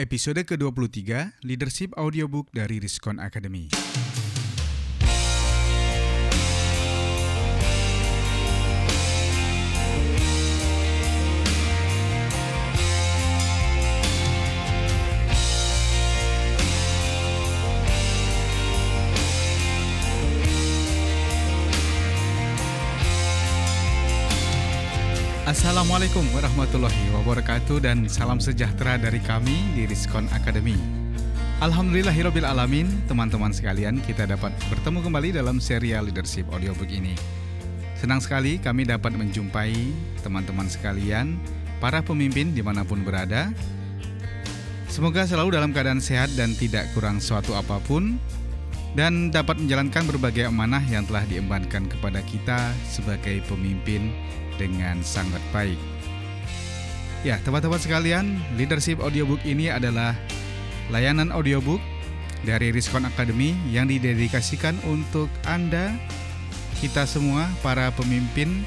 Episode ke-23 Leadership Audiobook dari Riskon Academy. Assalamualaikum warahmatullahi wabarakatuh dan salam sejahtera dari kami di Riskon Academy. Alhamdulillahirabbil alamin, teman-teman sekalian, kita dapat bertemu kembali dalam serial leadership audiobook ini. Senang sekali kami dapat menjumpai teman-teman sekalian, para pemimpin di mana pun berada. Semoga selalu dalam keadaan sehat dan tidak kurang suatu apa pun, dan dapat menjalankan berbagai amanah yang telah diembankan kepada kita sebagai pemimpin dengan sangat baik. Ya, teman-teman sekalian, Leadership Audiobook ini adalah layanan audiobook dari Riskon Academy yang didedikasikan untuk Anda, kita semua, para pemimpin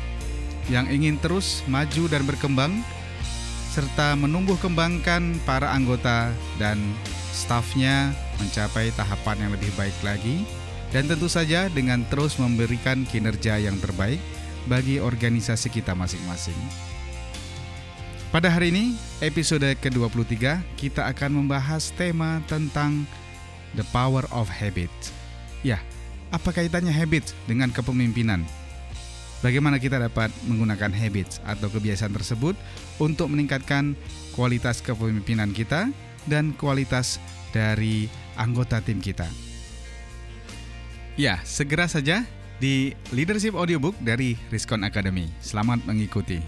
yang ingin terus maju dan berkembang, serta menumbuh kembangkan para anggota dan stafnya mencapai tahapan yang lebih baik lagi, dan tentu saja dengan terus memberikan kinerja yang terbaik bagi organisasi kita masing-masing. Pada hari ini, episode ke-23, kita akan membahas tema tentang The Power of Habit. Ya, apa kaitannya habit dengan kepemimpinan? Bagaimana kita dapat menggunakan habits atau kebiasaan tersebut untuk meningkatkan kualitas kepemimpinan kita dan kualitas dari anggota tim kita. Ya, segera saja di Leadership Audiobook dari Riskon Academy. Selamat mengikuti.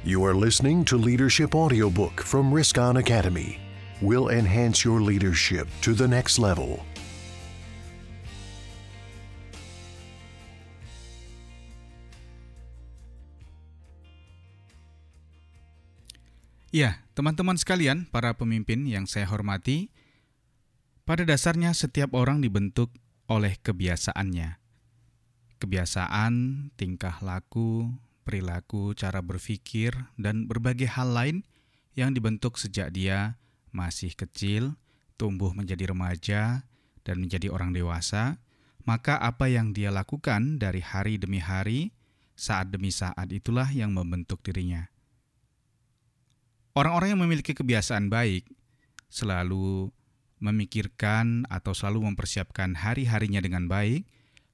You are listening to Leadership Audiobook from Riskon Academy. Will enhance your leadership to the next level. Ya, teman-teman sekalian, para pemimpin yang saya hormati, pada dasarnya setiap orang dibentuk oleh kebiasaannya. Kebiasaan, tingkah laku, perilaku, cara berpikir, dan berbagai hal lain yang dibentuk sejak dia masih kecil, tumbuh menjadi remaja, dan menjadi orang dewasa, maka apa yang dia lakukan dari hari demi hari, saat demi saat itulah yang membentuk dirinya. Orang-orang yang memiliki kebiasaan baik selalu memikirkan atau selalu mempersiapkan hari-harinya dengan baik,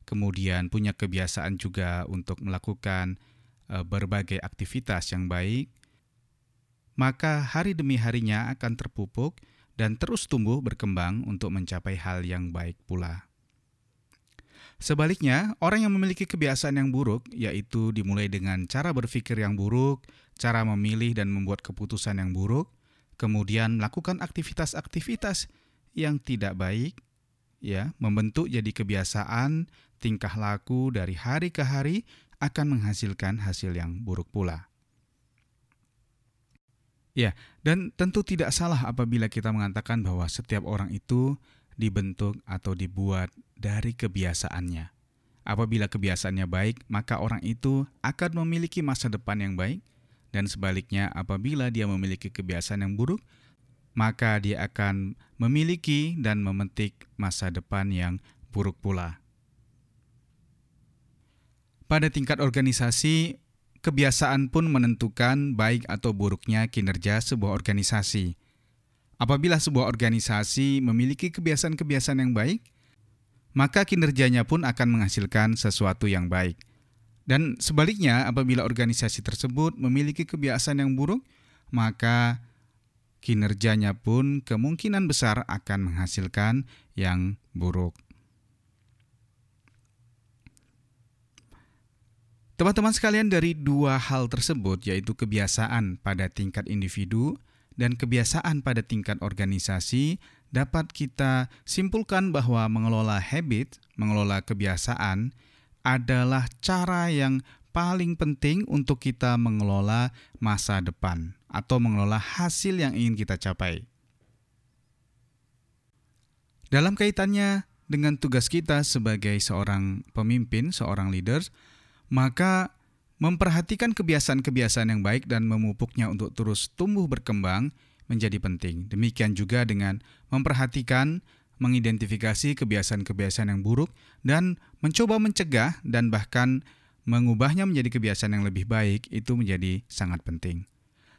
kemudian punya kebiasaan juga untuk melakukan e, berbagai aktivitas yang baik, maka hari demi harinya akan terpupuk dan terus tumbuh berkembang untuk mencapai hal yang baik pula. Sebaliknya, orang yang memiliki kebiasaan yang buruk, yaitu dimulai dengan cara berpikir yang buruk, cara memilih dan membuat keputusan yang buruk, kemudian melakukan aktivitas-aktivitas yang tidak baik, ya, membentuk jadi kebiasaan, tingkah laku dari hari ke hari akan menghasilkan hasil yang buruk pula. Ya, dan tentu tidak salah apabila kita mengatakan bahwa setiap orang itu dibentuk atau dibuat dari kebiasaannya. Apabila kebiasaannya baik, maka orang itu akan memiliki masa depan yang baik, dan sebaliknya, apabila dia memiliki kebiasaan yang buruk, maka dia akan memiliki dan memetik masa depan yang buruk pula. Pada tingkat organisasi, kebiasaan pun menentukan baik atau buruknya kinerja sebuah organisasi. Apabila sebuah organisasi memiliki kebiasaan-kebiasaan yang baik, maka kinerjanya pun akan menghasilkan sesuatu yang baik. Dan sebaliknya, apabila organisasi tersebut memiliki kebiasaan yang buruk, maka kinerjanya pun kemungkinan besar akan menghasilkan yang buruk. Teman-teman sekalian, dari dua hal tersebut, yaitu kebiasaan pada tingkat individu dan kebiasaan pada tingkat organisasi, dapat kita simpulkan bahwa mengelola habit, mengelola kebiasaan, adalah cara yang paling penting untuk kita mengelola masa depan atau mengelola hasil yang ingin kita capai. Dalam kaitannya dengan tugas kita sebagai seorang pemimpin, seorang leader, maka Memperhatikan kebiasaan-kebiasaan yang baik dan memupuknya untuk terus tumbuh berkembang menjadi penting. Demikian juga dengan memperhatikan, mengidentifikasi kebiasaan-kebiasaan yang buruk dan mencoba mencegah dan bahkan mengubahnya menjadi kebiasaan yang lebih baik itu menjadi sangat penting.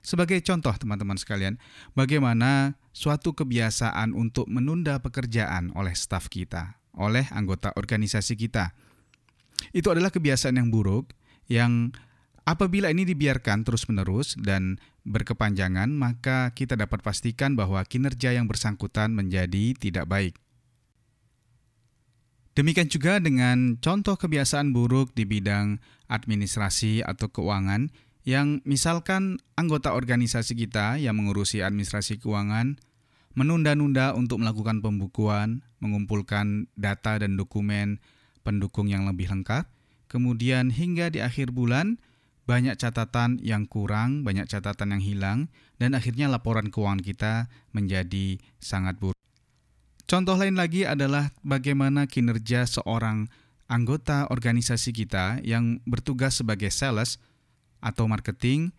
Sebagai contoh teman-teman sekalian, bagaimana suatu kebiasaan untuk menunda pekerjaan oleh staf kita, oleh anggota organisasi kita. Itu adalah kebiasaan yang buruk yang apabila ini dibiarkan terus-menerus dan berkepanjangan, maka kita dapat pastikan bahwa kinerja yang bersangkutan menjadi tidak baik. Demikian juga dengan contoh kebiasaan buruk di bidang administrasi atau keuangan yang misalkan anggota organisasi kita yang mengurusi administrasi keuangan menunda-nunda untuk melakukan pembukuan, mengumpulkan data dan dokumen pendukung yang lebih lengkap, kemudian hingga di akhir bulan banyak catatan yang kurang, banyak catatan yang hilang, dan akhirnya laporan keuangan kita menjadi sangat buruk. Contoh lain lagi adalah bagaimana kinerja seorang anggota organisasi kita yang bertugas sebagai sales atau marketing,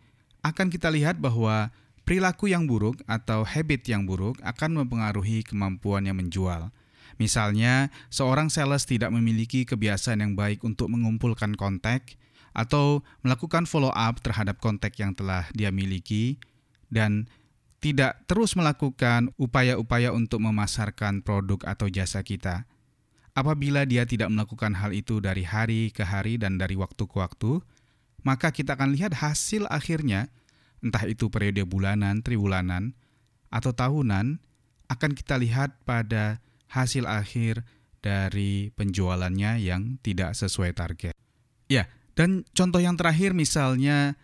akan kita lihat bahwa perilaku yang buruk atau habit yang buruk akan mempengaruhi kemampuannya menjual. Misalnya, seorang sales tidak memiliki kebiasaan yang baik untuk mengumpulkan kontak atau melakukan follow up terhadap kontak yang telah dia miliki dan tidak terus melakukan upaya-upaya untuk memasarkan produk atau jasa kita. Apabila dia tidak melakukan hal itu dari hari ke hari dan dari waktu ke waktu, maka kita akan lihat hasil akhirnya, entah itu periode bulanan, triwulanan, atau tahunan, akan kita lihat pada hasil akhir dari penjualannya yang tidak sesuai target. Ya, dan contoh yang terakhir misalnya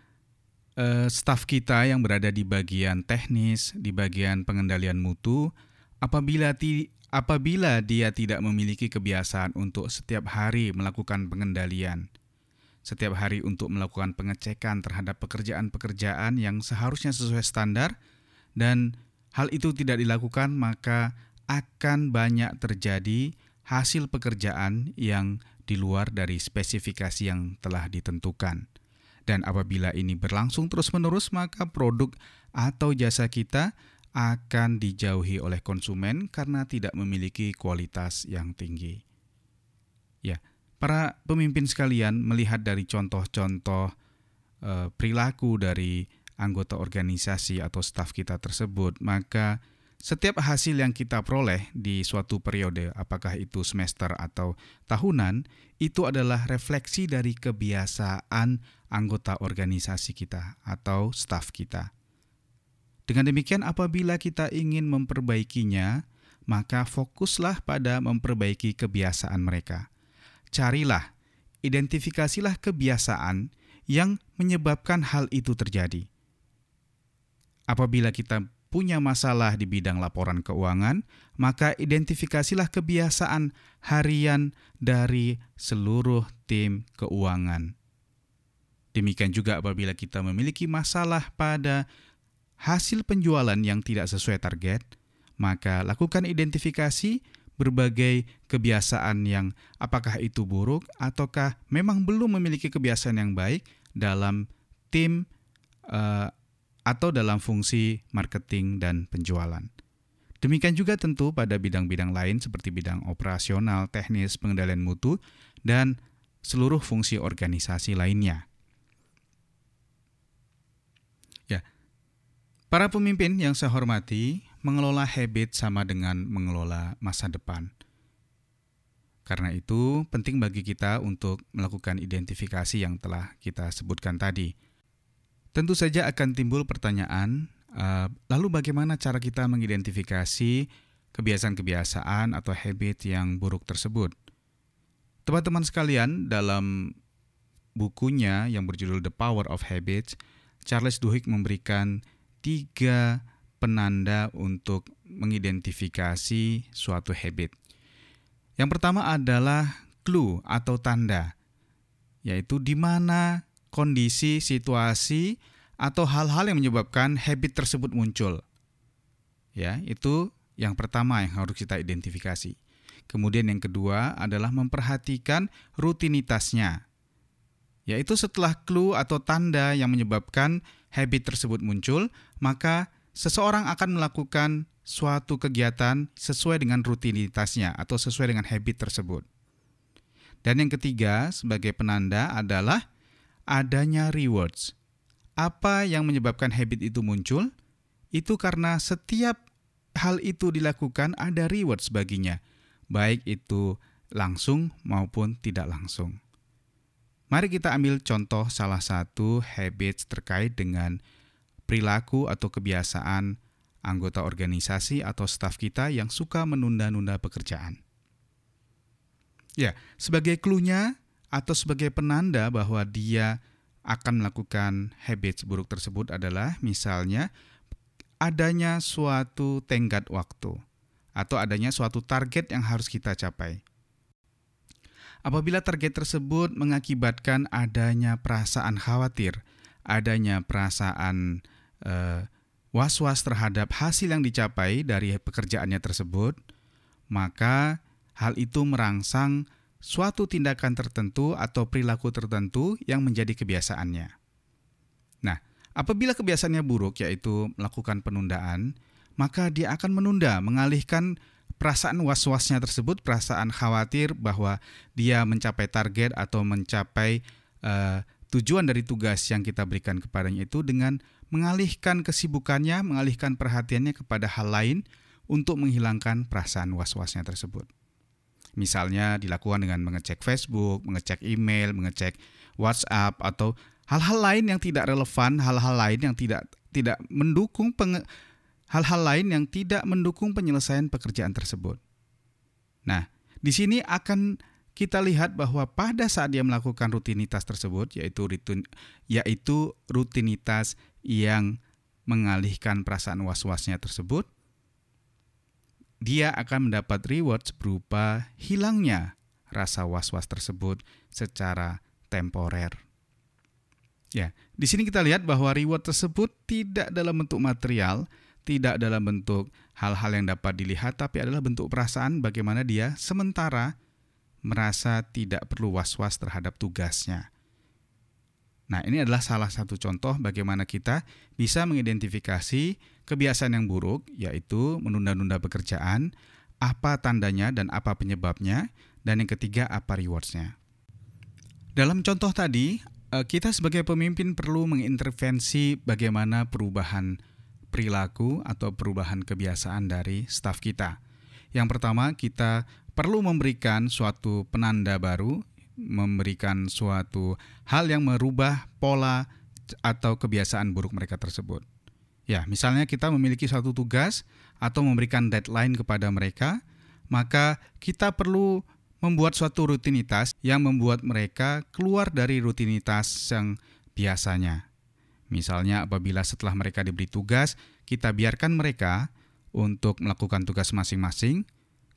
eh, staf kita yang berada di bagian teknis, di bagian pengendalian mutu, apabila ti apabila dia tidak memiliki kebiasaan untuk setiap hari melakukan pengendalian, setiap hari untuk melakukan pengecekan terhadap pekerjaan-pekerjaan yang seharusnya sesuai standar dan hal itu tidak dilakukan maka akan banyak terjadi hasil pekerjaan yang di luar dari spesifikasi yang telah ditentukan. Dan apabila ini berlangsung terus-menerus maka produk atau jasa kita akan dijauhi oleh konsumen karena tidak memiliki kualitas yang tinggi. Ya, Para pemimpin sekalian melihat dari contoh-contoh e, perilaku dari anggota organisasi atau staf kita tersebut, maka setiap hasil yang kita peroleh di suatu periode, apakah itu semester atau tahunan, itu adalah refleksi dari kebiasaan anggota organisasi kita atau staf kita. Dengan demikian, apabila kita ingin memperbaikinya, maka fokuslah pada memperbaiki kebiasaan mereka carilah, identifikasilah kebiasaan yang menyebabkan hal itu terjadi. Apabila kita punya masalah di bidang laporan keuangan, maka identifikasilah kebiasaan harian dari seluruh tim keuangan. Demikian juga apabila kita memiliki masalah pada hasil penjualan yang tidak sesuai target, maka lakukan identifikasi berbagai kebiasaan yang apakah itu buruk ataukah memang belum memiliki kebiasaan yang baik dalam tim uh, atau dalam fungsi marketing dan penjualan. Demikian juga tentu pada bidang-bidang lain seperti bidang operasional, teknis, pengendalian mutu, dan seluruh fungsi organisasi lainnya. Ya, para pemimpin yang saya hormati, mengelola habit sama dengan mengelola masa depan. Karena itu, penting bagi kita untuk melakukan identifikasi yang telah kita sebutkan tadi. Tentu saja akan timbul pertanyaan, uh, lalu bagaimana cara kita mengidentifikasi kebiasaan-kebiasaan atau habit yang buruk tersebut? Teman-teman sekalian, dalam bukunya yang berjudul The Power of Habits, Charles Duhigg memberikan tiga penanda untuk mengidentifikasi suatu habit. Yang pertama adalah clue atau tanda, yaitu di mana kondisi, situasi, atau hal-hal yang menyebabkan habit tersebut muncul. Ya, itu yang pertama yang harus kita identifikasi. Kemudian yang kedua adalah memperhatikan rutinitasnya. yaitu setelah clue atau tanda yang menyebabkan habit tersebut muncul, maka seseorang akan melakukan suatu kegiatan sesuai dengan rutinitasnya atau sesuai dengan habit tersebut. Dan yang ketiga, sebagai penanda adalah adanya rewards. Apa yang menyebabkan habit itu muncul? Itu karena setiap hal itu dilakukan ada rewards baginya, baik itu langsung maupun tidak langsung. Mari kita ambil contoh salah satu habits terkait dengan perilaku atau kebiasaan anggota organisasi atau staf kita yang suka menunda-nunda pekerjaan. Ya, sebagai klunya atau sebagai penanda bahwa dia akan melakukan habits buruk tersebut adalah misalnya adanya suatu tenggat waktu atau adanya suatu target yang harus kita capai. Apabila target tersebut mengakibatkan adanya perasaan khawatir, adanya perasaan uh, was-was terhadap hasil yang dicapai dari pekerjaannya tersebut, maka hal itu merangsang suatu tindakan tertentu atau perilaku tertentu yang menjadi kebiasaannya. Nah, apabila kebiasaannya buruk, yaitu melakukan penundaan, maka dia akan menunda, mengalihkan perasaan was-wasnya tersebut, perasaan khawatir bahwa dia mencapai target atau mencapai uh, tujuan dari tugas yang kita berikan kepadanya itu dengan mengalihkan kesibukannya, mengalihkan perhatiannya kepada hal lain untuk menghilangkan perasaan was-wasnya tersebut. Misalnya dilakukan dengan mengecek Facebook, mengecek email, mengecek WhatsApp atau hal-hal lain yang tidak relevan, hal-hal lain yang tidak tidak mendukung hal-hal lain yang tidak mendukung penyelesaian pekerjaan tersebut. Nah, di sini akan kita lihat bahwa pada saat dia melakukan rutinitas tersebut, yaitu rutin, yaitu rutinitas yang mengalihkan perasaan was-wasnya tersebut, dia akan mendapat rewards berupa hilangnya rasa was-was tersebut secara temporer. Ya, di sini kita lihat bahwa reward tersebut tidak dalam bentuk material, tidak dalam bentuk hal-hal yang dapat dilihat, tapi adalah bentuk perasaan bagaimana dia sementara merasa tidak perlu was-was terhadap tugasnya. Nah, ini adalah salah satu contoh bagaimana kita bisa mengidentifikasi kebiasaan yang buruk, yaitu menunda-nunda pekerjaan, apa tandanya dan apa penyebabnya, dan yang ketiga apa rewardsnya. Dalam contoh tadi, eh, kita sebagai pemimpin perlu mengintervensi bagaimana perubahan perilaku atau perubahan kebiasaan dari staf kita. Yang pertama, kita perlu memberikan suatu penanda baru, memberikan suatu hal yang merubah pola atau kebiasaan buruk mereka tersebut. Ya, misalnya kita memiliki suatu tugas atau memberikan deadline kepada mereka, maka kita perlu membuat suatu rutinitas yang membuat mereka keluar dari rutinitas yang biasanya. Misalnya apabila setelah mereka diberi tugas, kita biarkan mereka untuk melakukan tugas masing-masing,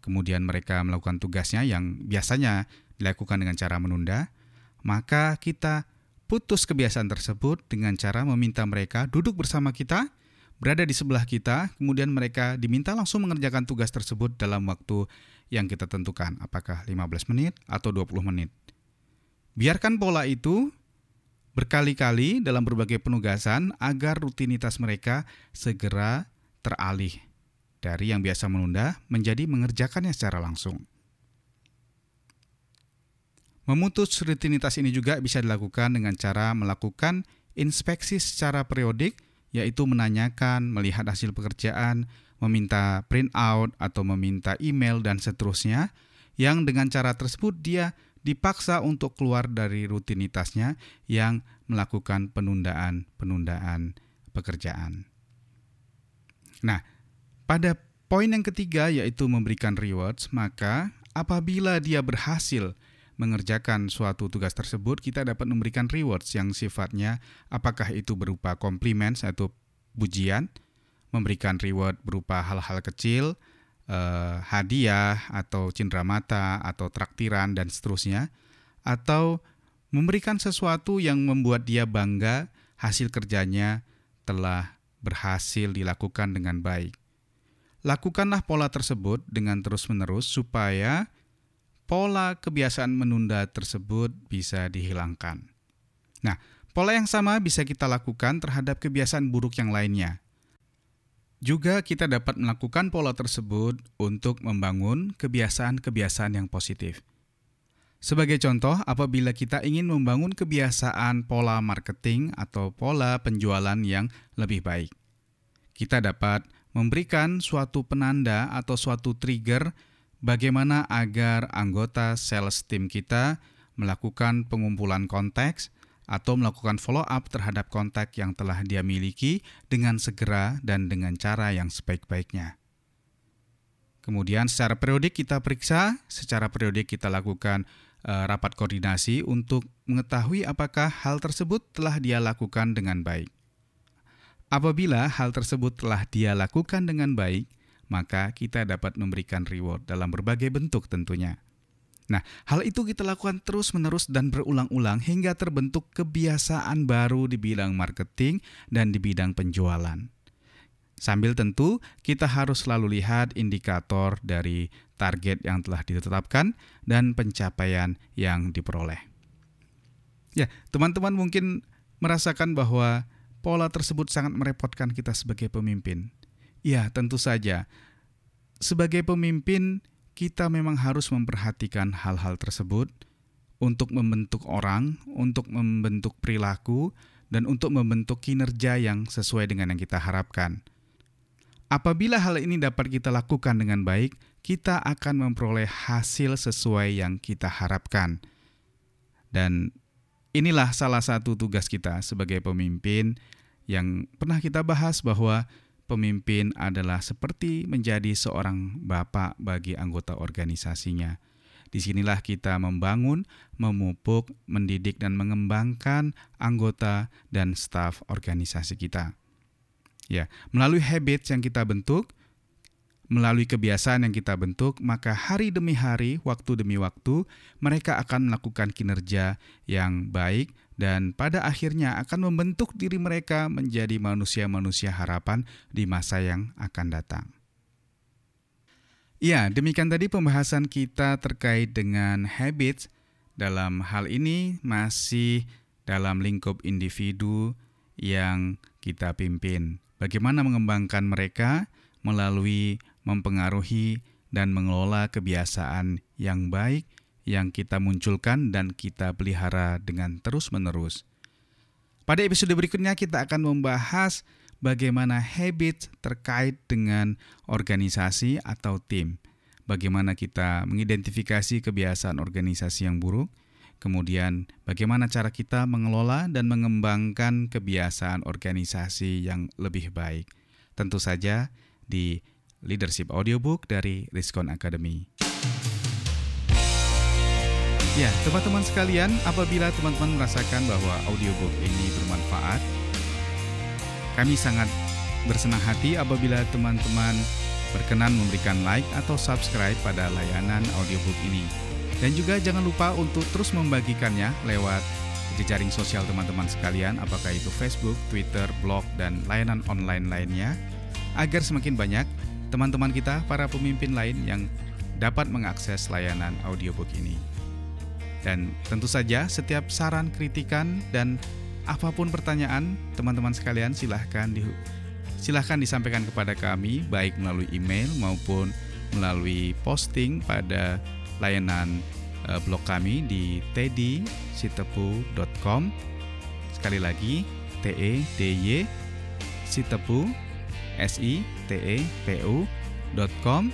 kemudian mereka melakukan tugasnya yang biasanya dilakukan dengan cara menunda, maka kita putus kebiasaan tersebut dengan cara meminta mereka duduk bersama kita, berada di sebelah kita, kemudian mereka diminta langsung mengerjakan tugas tersebut dalam waktu yang kita tentukan, apakah 15 menit atau 20 menit. Biarkan pola itu berkali-kali dalam berbagai penugasan agar rutinitas mereka segera teralih dari yang biasa menunda menjadi mengerjakannya secara langsung. Memutus rutinitas ini juga bisa dilakukan dengan cara melakukan inspeksi secara periodik, yaitu menanyakan, melihat hasil pekerjaan, meminta print out atau meminta email dan seterusnya, yang dengan cara tersebut dia dipaksa untuk keluar dari rutinitasnya yang melakukan penundaan-penundaan pekerjaan. Nah, pada poin yang ketiga yaitu memberikan rewards, maka apabila dia berhasil mengerjakan suatu tugas tersebut, kita dapat memberikan rewards yang sifatnya apakah itu berupa compliments atau pujian, memberikan reward berupa hal-hal kecil, eh, hadiah atau cindera mata atau traktiran dan seterusnya atau memberikan sesuatu yang membuat dia bangga hasil kerjanya telah berhasil dilakukan dengan baik. Lakukanlah pola tersebut dengan terus-menerus supaya pola kebiasaan menunda tersebut bisa dihilangkan. Nah, pola yang sama bisa kita lakukan terhadap kebiasaan buruk yang lainnya. Juga kita dapat melakukan pola tersebut untuk membangun kebiasaan-kebiasaan yang positif. Sebagai contoh, apabila kita ingin membangun kebiasaan pola marketing atau pola penjualan yang lebih baik, kita dapat memberikan suatu penanda atau suatu trigger bagaimana agar anggota sales team kita melakukan pengumpulan konteks atau melakukan follow up terhadap kontak yang telah dia miliki dengan segera dan dengan cara yang sebaik-baiknya. Kemudian secara periodik kita periksa, secara periodik kita lakukan e, rapat koordinasi untuk mengetahui apakah hal tersebut telah dia lakukan dengan baik. Apabila hal tersebut telah dia lakukan dengan baik, maka kita dapat memberikan reward dalam berbagai bentuk tentunya. Nah, hal itu kita lakukan terus-menerus dan berulang-ulang hingga terbentuk kebiasaan baru di bidang marketing dan di bidang penjualan. Sambil tentu kita harus selalu lihat indikator dari target yang telah ditetapkan dan pencapaian yang diperoleh. Ya, teman-teman mungkin merasakan bahwa pola tersebut sangat merepotkan kita sebagai pemimpin. Ya, tentu saja. Sebagai pemimpin, kita memang harus memperhatikan hal-hal tersebut untuk membentuk orang, untuk membentuk perilaku, dan untuk membentuk kinerja yang sesuai dengan yang kita harapkan. Apabila hal ini dapat kita lakukan dengan baik, kita akan memperoleh hasil sesuai yang kita harapkan. Dan inilah salah satu tugas kita sebagai pemimpin yang pernah kita bahas bahwa pemimpin adalah seperti menjadi seorang bapak bagi anggota organisasinya. Di sinilah kita membangun, memupuk, mendidik, dan mengembangkan anggota dan staf organisasi kita. Ya, melalui habits yang kita bentuk, melalui kebiasaan yang kita bentuk, maka hari demi hari, waktu demi waktu, mereka akan melakukan kinerja yang baik dan pada akhirnya akan membentuk diri mereka menjadi manusia-manusia harapan di masa yang akan datang. Ya, demikian tadi pembahasan kita terkait dengan habits. Dalam hal ini masih dalam lingkup individu yang kita pimpin. Bagaimana mengembangkan mereka melalui mempengaruhi dan mengelola kebiasaan yang baik yang kita munculkan dan kita pelihara dengan terus-menerus. Pada episode berikutnya kita akan membahas bagaimana habit terkait dengan organisasi atau tim. Bagaimana kita mengidentifikasi kebiasaan organisasi yang buruk, kemudian bagaimana cara kita mengelola dan mengembangkan kebiasaan organisasi yang lebih baik. Tentu saja di Leadership Audiobook dari Riskon Academy. Ya, teman-teman sekalian, apabila teman-teman merasakan bahwa audiobook ini bermanfaat, kami sangat bersenang hati apabila teman-teman berkenan memberikan like atau subscribe pada layanan audiobook ini. Dan juga jangan lupa untuk terus membagikannya lewat jejaring sosial teman-teman sekalian, apakah itu Facebook, Twitter, blog, dan layanan online lainnya, agar semakin banyak teman-teman kita, para pemimpin lain yang dapat mengakses layanan audiobook ini. Dan tentu saja setiap saran, kritikan, dan apa pun pertanyaan teman-teman sekalian silahkan di, silahkan disampaikan kepada kami baik melalui email maupun melalui posting pada layanan uh, blog kami di teddysitepu.com sekali lagi t e d y sitepu s i t e p u.com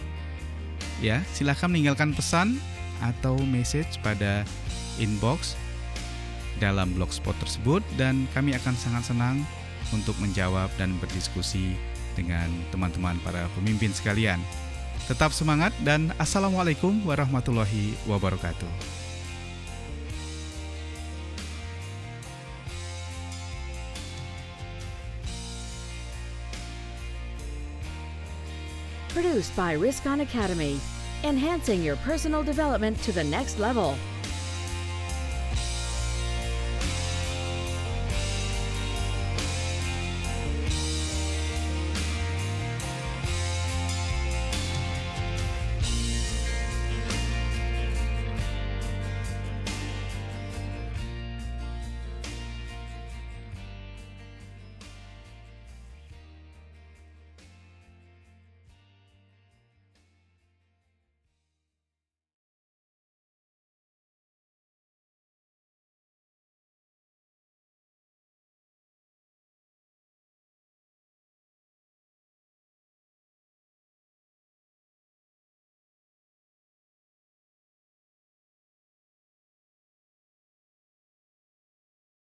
ya silahkan meninggalkan pesan atau message pada inbox dalam blogspot tersebut dan kami akan sangat senang untuk menjawab dan berdiskusi dengan teman-teman para pemimpin sekalian. Tetap semangat dan Assalamualaikum warahmatullahi wabarakatuh. Produced by Riskon Academy, enhancing your personal development to the next level.